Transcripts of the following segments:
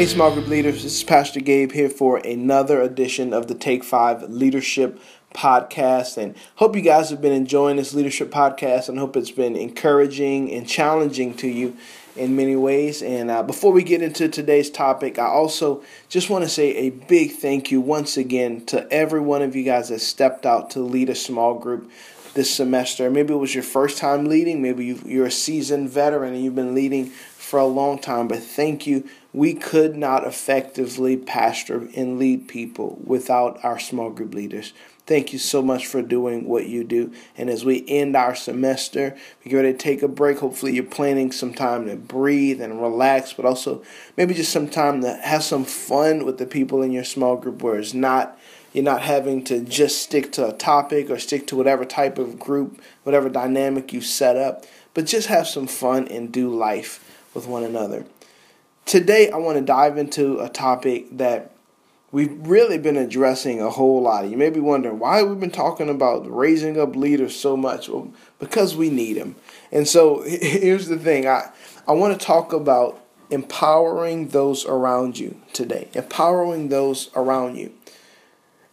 Hey, small group leaders, this is Pastor Gabe here for another edition of the Take Five Leadership Podcast. And hope you guys have been enjoying this leadership podcast and hope it's been encouraging and challenging to you in many ways. And uh, before we get into today's topic, I also just want to say a big thank you once again to every one of you guys that stepped out to lead a small group this semester. Maybe it was your first time leading, maybe you're a seasoned veteran and you've been leading for a long time, but thank you. We could not effectively pastor and lead people without our small group leaders. Thank you so much for doing what you do. And as we end our semester, we get ready to take a break. Hopefully, you're planning some time to breathe and relax, but also maybe just some time to have some fun with the people in your small group where it's not you're not having to just stick to a topic or stick to whatever type of group, whatever dynamic you set up, but just have some fun and do life with one another. Today, I want to dive into a topic that we've really been addressing a whole lot. You may be wondering why we've been talking about raising up leaders so much. Well, because we need them. And so here's the thing I, I want to talk about empowering those around you today, empowering those around you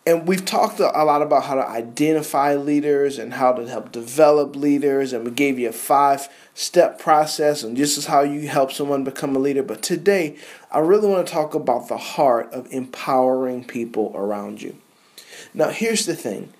and we've talked a lot about how to identify leaders and how to help develop leaders and we gave you a five step process and this is how you help someone become a leader. But today i really want to talk about the heart of empowering people around you. Now here's the thing.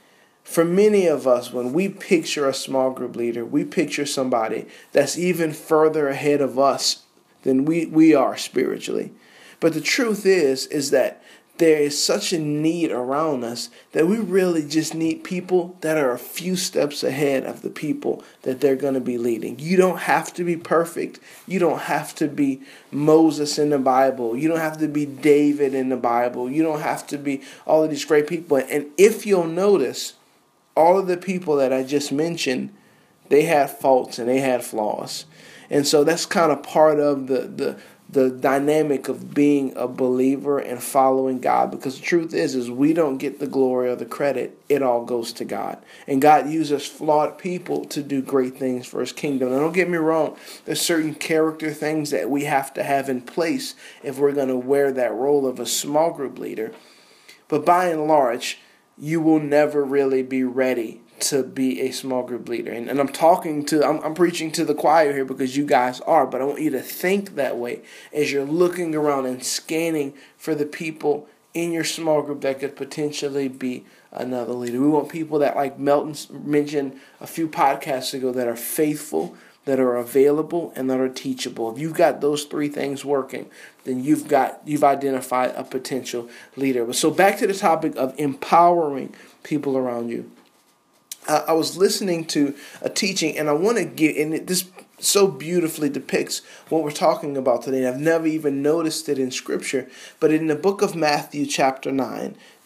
For many of us when we picture a small group leader we picture somebody that's even further ahead of us than we, we are spiritually. But the truth is is that there is such a need around us that we really just need people that are a few steps ahead of the people that they're going to be leading. You don't have to be perfect. You don't have to be Moses in the Bible. You don't have to be David in the Bible. You don't have to be all of these great people. And if you'll notice, all of the people that I just mentioned, they had faults and they had flaws. And so that's kind of part of the, the the dynamic of being a believer and following God because the truth is is we don't get the glory or the credit. It all goes to God. And God uses flawed people to do great things for his kingdom. And don't get me wrong. There's certain character things that we have to have in place if we're going to wear that role of a small group leader. But by and large you will never really be ready to be a small group leader. And, and I'm talking to, I'm, I'm preaching to the choir here because you guys are, but I want you to think that way as you're looking around and scanning for the people in your small group that could potentially be another leader. We want people that, like Melton mentioned a few podcasts ago, that are faithful, that are available, and that are teachable. If you've got those three things working, then you've got you've identified a potential leader. So back to the topic of empowering people around you. I was listening to a teaching, and I want to get, and this so beautifully depicts what we're talking about today. I've never even noticed it in Scripture, but in the book of Matthew, chapter 9,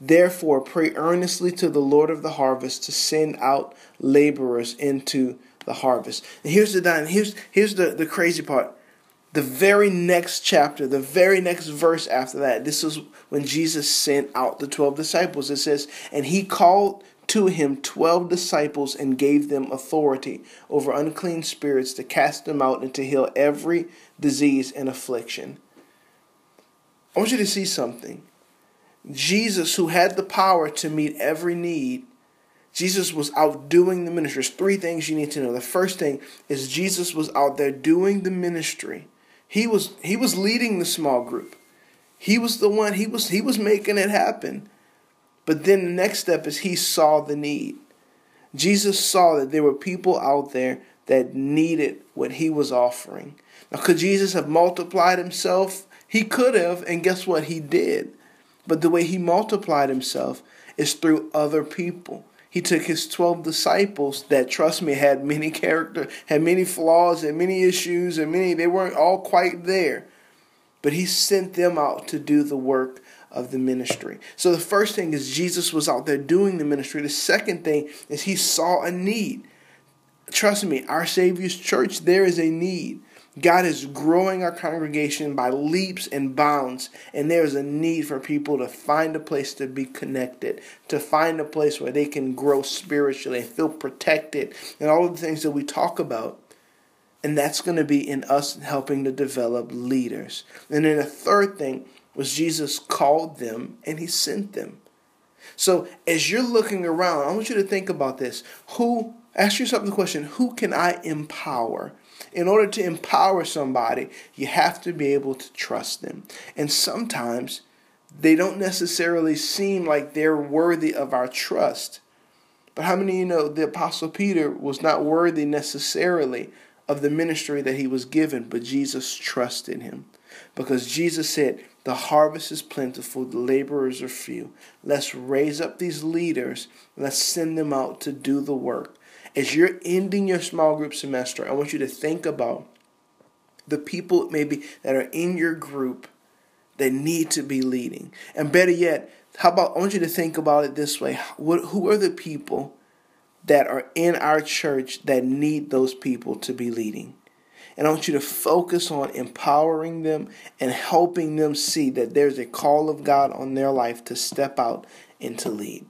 Therefore, pray earnestly to the Lord of the harvest to send out laborers into the harvest. And here's the here's here's the, the crazy part. The very next chapter, the very next verse after that, this is when Jesus sent out the 12 disciples. It says, And he called to him 12 disciples and gave them authority over unclean spirits to cast them out and to heal every disease and affliction. I want you to see something. Jesus, who had the power to meet every need, Jesus was out doing the ministry. There's three things you need to know. The first thing is Jesus was out there doing the ministry. He was he was leading the small group. He was the one, he was he was making it happen. But then the next step is he saw the need. Jesus saw that there were people out there that needed what he was offering. Now, could Jesus have multiplied himself? He could have, and guess what? He did. But the way he multiplied himself is through other people. He took his 12 disciples that, trust me, had many character, had many flaws and many issues and many, they weren't all quite there. But he sent them out to do the work of the ministry. So the first thing is Jesus was out there doing the ministry. The second thing is he saw a need. Trust me, our Savior's church, there is a need. God is growing our congregation by leaps and bounds, and there is a need for people to find a place to be connected, to find a place where they can grow spiritually and feel protected, and all of the things that we talk about. And that's going to be in us helping to develop leaders. And then the third thing was Jesus called them and he sent them. So as you're looking around, I want you to think about this. Who, ask yourself the question, who can I empower? In order to empower somebody, you have to be able to trust them. And sometimes they don't necessarily seem like they're worthy of our trust. But how many of you know the Apostle Peter was not worthy necessarily of the ministry that he was given, but Jesus trusted him? Because Jesus said, The harvest is plentiful, the laborers are few. Let's raise up these leaders, let's send them out to do the work. As you're ending your small group semester, I want you to think about the people maybe that are in your group that need to be leading. And better yet, how about I want you to think about it this way. What, who are the people that are in our church that need those people to be leading? And I want you to focus on empowering them and helping them see that there's a call of God on their life to step out and to lead.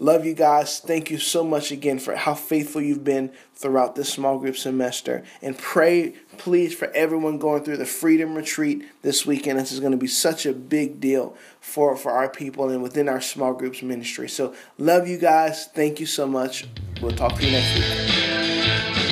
Love you guys. Thank you so much again for how faithful you've been throughout this small group semester. And pray, please, for everyone going through the Freedom Retreat this weekend. This is going to be such a big deal for, for our people and within our small groups ministry. So, love you guys. Thank you so much. We'll talk to you next week.